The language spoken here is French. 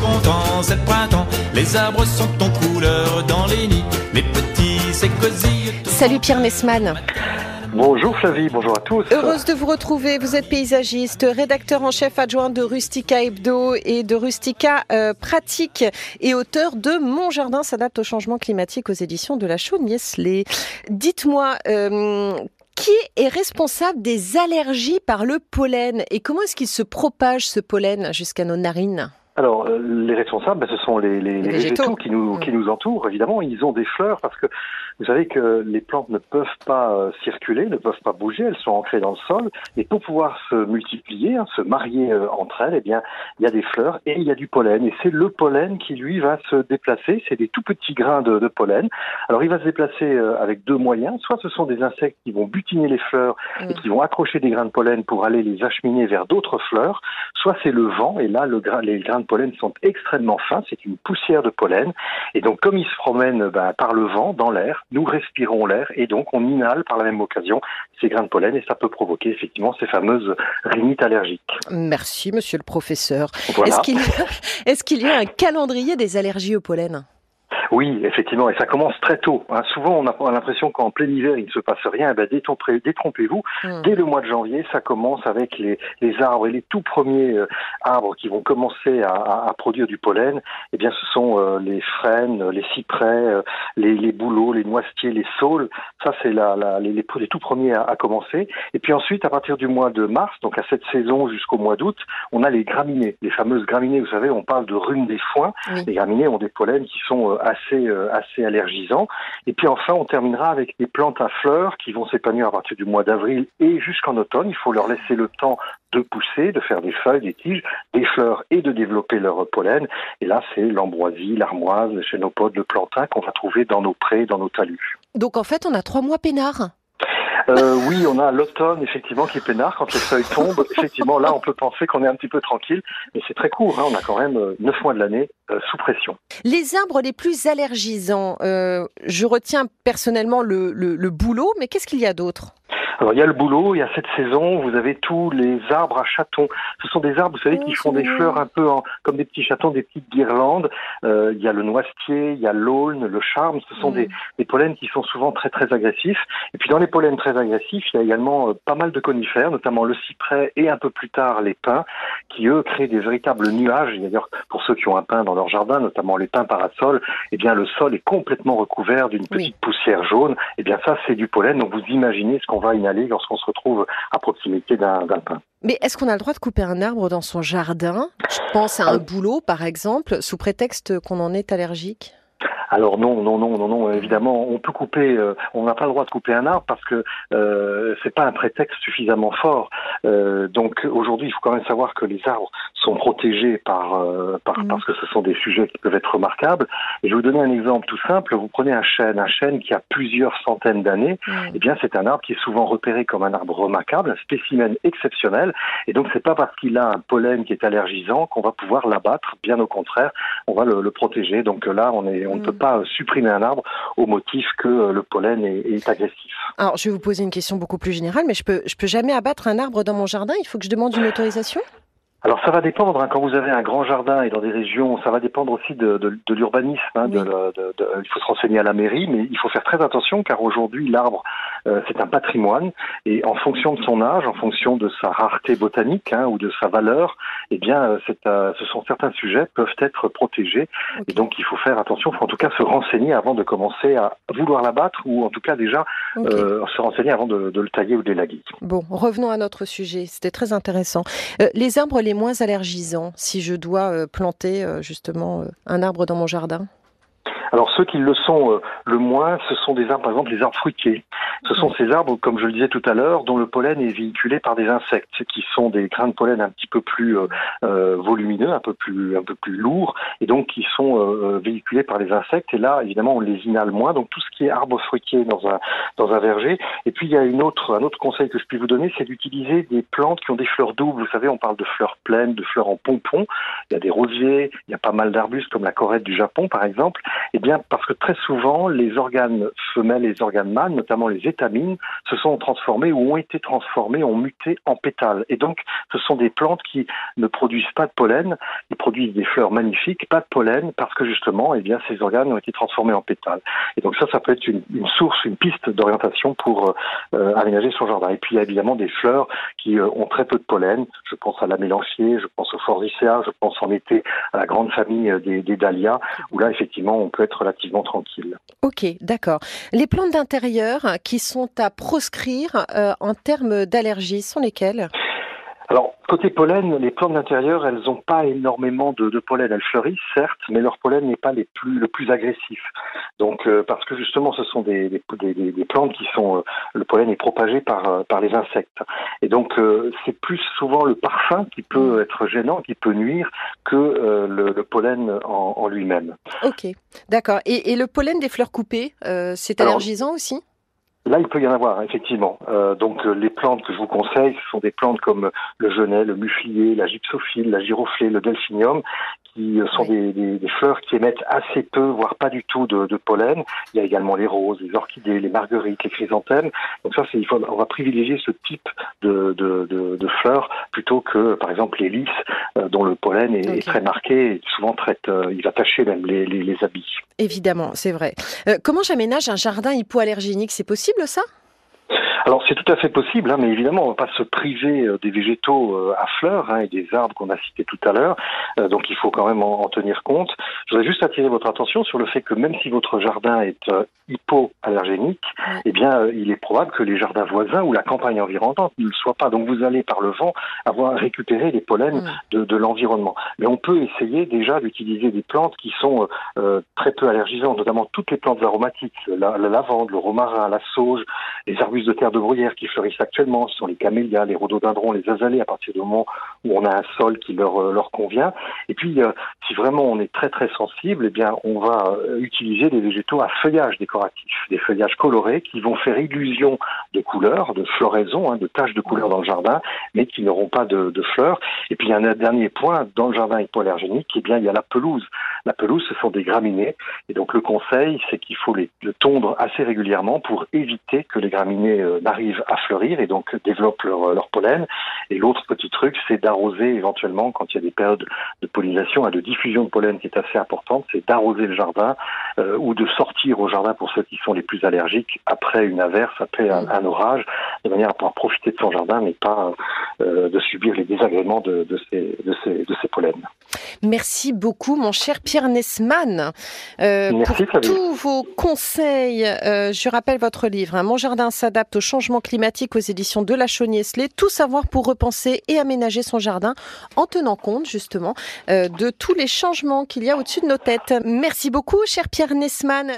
content, c'est le printemps. Les arbres sont en couleur dans les nids. Les petits, c'est cosy. Salut Pierre Messman. Bonjour Flavie, bonjour à tous. Heureuse de vous retrouver. Vous êtes paysagiste, rédacteur en chef adjoint de Rustica Hebdo et de Rustica euh, Pratique et auteur de Mon jardin s'adapte au changement climatique aux éditions de la Chaude Niesley. Dites-moi, euh, qui est responsable des allergies par le pollen et comment est-ce qu'il se propage ce pollen jusqu'à nos narines? Alors, euh, les responsables, ben, ce sont les, les, les végétaux. qui nous, qui nous entourent. Évidemment, ils ont des fleurs parce que vous savez que les plantes ne peuvent pas euh, circuler, ne peuvent pas bouger, elles sont ancrées dans le sol. Et pour pouvoir se multiplier, hein, se marier euh, entre elles, eh bien, il y a des fleurs et il y a du pollen. Et c'est le pollen qui, lui, va se déplacer. C'est des tout petits grains de, de pollen. Alors, il va se déplacer euh, avec deux moyens. Soit ce sont des insectes qui vont butiner les fleurs et Mm. qui vont accrocher des grains de pollen pour aller les acheminer vers d'autres fleurs. Soit c'est le vent. Et là, le gra- les grains de pollen sont extrêmement fins. C'est une poussière de pollen. Et donc, comme ils se promènent ben, par le vent dans l'air, nous respirons l'air et donc on inhale par la même occasion ces grains de pollen et ça peut provoquer effectivement ces fameuses rhinites allergiques. Merci monsieur le professeur. Voilà. Est-ce qu'il y, a- est-ce qu'il y a un calendrier des allergies au pollen? Oui, effectivement, et ça commence très tôt. hein. Souvent, on a l'impression qu'en plein hiver, il ne se passe rien. Eh ben, détrompez- détrompez-vous. Hmm. Dès le mois de janvier, ça commence avec les, les arbres et les tout premiers euh, arbres qui vont commencer à, à- à produire du pollen. Eh bien, ce sont euh, les frênes, les cyprès, euh, les, les bouleaux, les noisetiers, les saules. Ça, c'est la, la- les, tout premiers à, à commencer. Et puis ensuite, à partir du mois de mars, donc à cette saison jusqu'au mois d'août, on a les graminées, les fameuses graminées. Vous savez, on parle de rhume des foins. Les graminées ont des pollens qui sont assez, euh, assez allergisants. Et puis enfin, on terminera avec des plantes à fleurs qui vont s'épanouir à partir du mois d'avril et jusqu'en automne. Il faut leur laisser le temps de pousser, de faire des feuilles, des tiges, des fleurs et de développer leur pollen. Et là, c'est l'ambroisie, l'armoise, le chénopode, le plantain qu'on va trouver dans nos prés, dans nos talus. Donc en fait, on a trois mois peinards. Euh, oui, on a l'automne, effectivement, qui est peinard. Quand les feuilles tombent, effectivement, là, on peut penser qu'on est un petit peu tranquille. Mais c'est très court. Hein. On a quand même euh, neuf mois de l'année euh, sous pression. Les arbres les plus allergisants, euh, je retiens personnellement le, le, le bouleau, mais qu'est-ce qu'il y a d'autre? Alors il y a le boulot, il y a cette saison, vous avez tous les arbres à chatons. Ce sont des arbres, vous savez, qui font des fleurs un peu en, comme des petits chatons, des petites guirlandes. Euh, il y a le noisetier, il y a l'aulne, le charme. Ce sont Mm. des, des pollens qui sont souvent très très agressifs. Et puis dans les pollens très agressifs, il y a également euh, pas mal de conifères, notamment le cyprès et un peu plus tard les pins, qui eux créent des véritables nuages. D'ailleurs, pour ceux qui ont un pin dans leur jardin, notamment les pins parasols, eh bien le sol est complètement recouvert d'une petite poussière jaune. Eh bien ça, c'est du pollen. Donc vous imaginez ce qu'on va lorsqu'on se retrouve à proximité d'un pin. Mais est-ce qu'on a le droit de couper un arbre dans son jardin? Je pense à un bouleau, par exemple, sous prétexte qu'on en est allergique? Alors non, non, non, non, non. Évidemment, on peut couper. euh, on n'a pas le droit de couper un arbre parce que euh, c'est pas un prétexte suffisamment fort. Euh, donc aujourd'hui, il faut quand même savoir que les arbres sont protégés par, euh, par Mhm. parce que ce sont des sujets qui peuvent être remarquables. Et je vais vous donner un exemple tout simple. Vous prenez un chêne, un chêne qui a plusieurs centaines d'années. Mm. Eh bien, c'est un arbre qui est souvent repéré comme un arbre remarquable, un spécimen exceptionnel. Et donc, c'est pas parce qu'il a un pollen qui est allergisant qu'on va pouvoir l'abattre. Bien au contraire, on va le, le protéger. Donc là, on, est, on ne Mm. peut pas supprimer un arbre au motif que euh, le pollen est, est agressif. Alors, je vais vous poser une question beaucoup plus générale, mais je peux, je peux jamais abattre un arbre dans mon jardin? Il faut que je demande une autorisation? Alors ça va dépendre, hein. quand vous avez un grand jardin et dans des régions, ça va dépendre aussi de, de, de l'urbanisme. hein, Oui. de- il faut se renseigner à la mairie, mais il faut faire très attention car aujourd'hui l'arbre euh, c'est un patrimoine et en fonction de son âge, en fonction de sa rareté botanique hein, ou de sa valeur, eh bien euh, euh, ce sont certains sujets peuvent être protégés et donc il faut faire attention, il faut en tout cas se renseigner avant de commencer à vouloir l'abattre ou en tout cas déjà euh, se renseigner avant de, le tailler ou de l'élaguer. Bon, revenons à notre sujet. C'était très intéressant. Les arbres moins allergisants, si je dois euh, planter euh, justement euh, un arbre dans mon jardin? Alors ceux qui le sont le moins, ce sont des arbres, par exemple les arbres fruitiers. Ce sont ces arbres, comme je le disais tout à l'heure, dont le pollen est véhiculé par des insectes, qui sont des grains de pollen un petit peu plus euh, euh, volumineux, un peu plus un peu plus lourds, et donc qui sont euh, véhiculés par les insectes. Et là, évidemment, on les inhale moins. Donc tout ce qui est arbre fruitier dans un dans un verger. Et puis il y a une autre un autre conseil que je puis vous donner, c'est d'utiliser des plantes qui ont des fleurs doubles. Vous savez, on parle de fleurs pleines, de fleurs en pompons. Il y a des rosiers, il y a pas mal d'arbustes comme la corette du Japon, par exemple. Et Eh bien, parce que très souvent, les organes femelles les organes mâles, notamment les étamines, se sont transformés ou ont été transformés, ont muté en pétales. Et donc, ce sont des plantes qui ne produisent pas de pollen, ils produisent des fleurs magnifiques, pas de pollen, parce que justement, eh bien, ces organes ont été transformés en pétales. Et donc ça, ça peut être une, source, une piste d'orientation pour euh, aménager son jardin. Et puis, il y a évidemment des fleurs qui euh, ont très peu de pollen. Je pense à la mélancier, je pense au forsythia, je pense en été à la grande famille euh, des, des dahlias, où là, effectivement, on peut être relativement tranquille. Ok, d'accord. Les plantes d'intérieur qui sont à proscrire en termes d'allergies sont lesquelles? Alors, côté pollen, les plantes d'intérieur, elles n'ont pas énormément de, de, pollen. Elles fleurissent, certes, mais leur pollen n'est pas les plus, le plus agressif. Donc, euh, parce que justement, ce sont des, des, des, des plantes qui sont, euh, le pollen est propagé par, euh, par les insectes. Et donc, c'est plus souvent le parfum qui peut être gênant, qui peut nuire, que le, le, pollen en, en lui-même. Ok, d'accord. Et, et, le pollen des fleurs coupées, c'est allergisant aussi? Là, il peut y en avoir, effectivement. Euh, donc, euh, les plantes que je vous conseille, ce sont des plantes comme le genêt, le muflier, la gypsophile, la giroflée, le delphinium, qui sont des, des, des, fleurs qui émettent assez peu, voire pas du tout de, de, pollen. Il y a également les roses, les orchidées, les marguerites, les chrysanthèmes. Donc ça, il faut, on va privilégier ce type de, de, de, fleurs plutôt que, par exemple, les lys, euh, dont le pollen est, est, très marqué et souvent traite, il va tacher même les, les, les habits. Évidemment, c'est vrai. comment j'aménage un jardin hypoallergénique? C'est possible ça? Alors c'est tout à fait possible, hein, mais évidemment on ne va pas se priver euh, des végétaux euh, à fleurs hein, et des arbres qu'on a cités tout à l'heure, euh, donc il faut quand même en, tenir compte. Je voudrais juste attirer votre attention sur le fait que même si votre jardin est hypoallergénique, eh bien il est probable que les jardins voisins ou la campagne environnante ne le soient pas. Donc vous allez par le vent avoir récupéré les pollens de, de l'environnement. Mais on peut essayer déjà d'utiliser des plantes qui sont très peu allergisantes, notamment toutes les plantes aromatiques, la, la lavande, le romarin, la sauge, les arbustes de terre de bruyère qui fleurissent actuellement, ce sont les camélias, les rhododendrons, les azalées, à partir du moment où on a un sol qui leur, euh, leur convient. Et puis, euh, si vraiment on est très très sensible, eh bien, on va euh, utiliser des végétaux à feuillage décoratif, des feuillages colorés qui vont faire illusion de couleurs, de floraison, hein, de taches de couleurs dans le jardin, mais qui n'auront pas de, fleurs. Et puis, il y a un dernier point, dans le jardin hypoallergénique, eh bien, il y a la pelouse. La pelouse, ce sont des graminées. Et donc, le conseil, c'est qu'il faut les, le tondre assez régulièrement pour éviter que les graminées arrivent à fleurir et donc développent leur, leur pollen. Et l'autre petit truc, c'est d'arroser éventuellement, quand il y a des périodes de pollinisation et de diffusion de pollen qui est assez importante, c'est d'arroser le jardin euh, ou de sortir au jardin pour ceux qui sont les plus allergiques après une averse, après un, un orage, de manière à pouvoir profiter de son jardin, mais pas euh, de subir les désagréments de, de, ces, de, ces, de ces pollens. Merci beaucoup, mon cher Pierre Nesman, euh, Merci, pour tous vos conseils. Euh, je rappelle votre livre, hein, Mon jardin s'adapte au changement climatique aux éditions de La Chauny-Esley. Tout savoir pour repenser et aménager son jardin en tenant compte justement euh, de tous les changements qu'il y a au-dessus de nos têtes. Merci beaucoup, cher Pierre Nesman.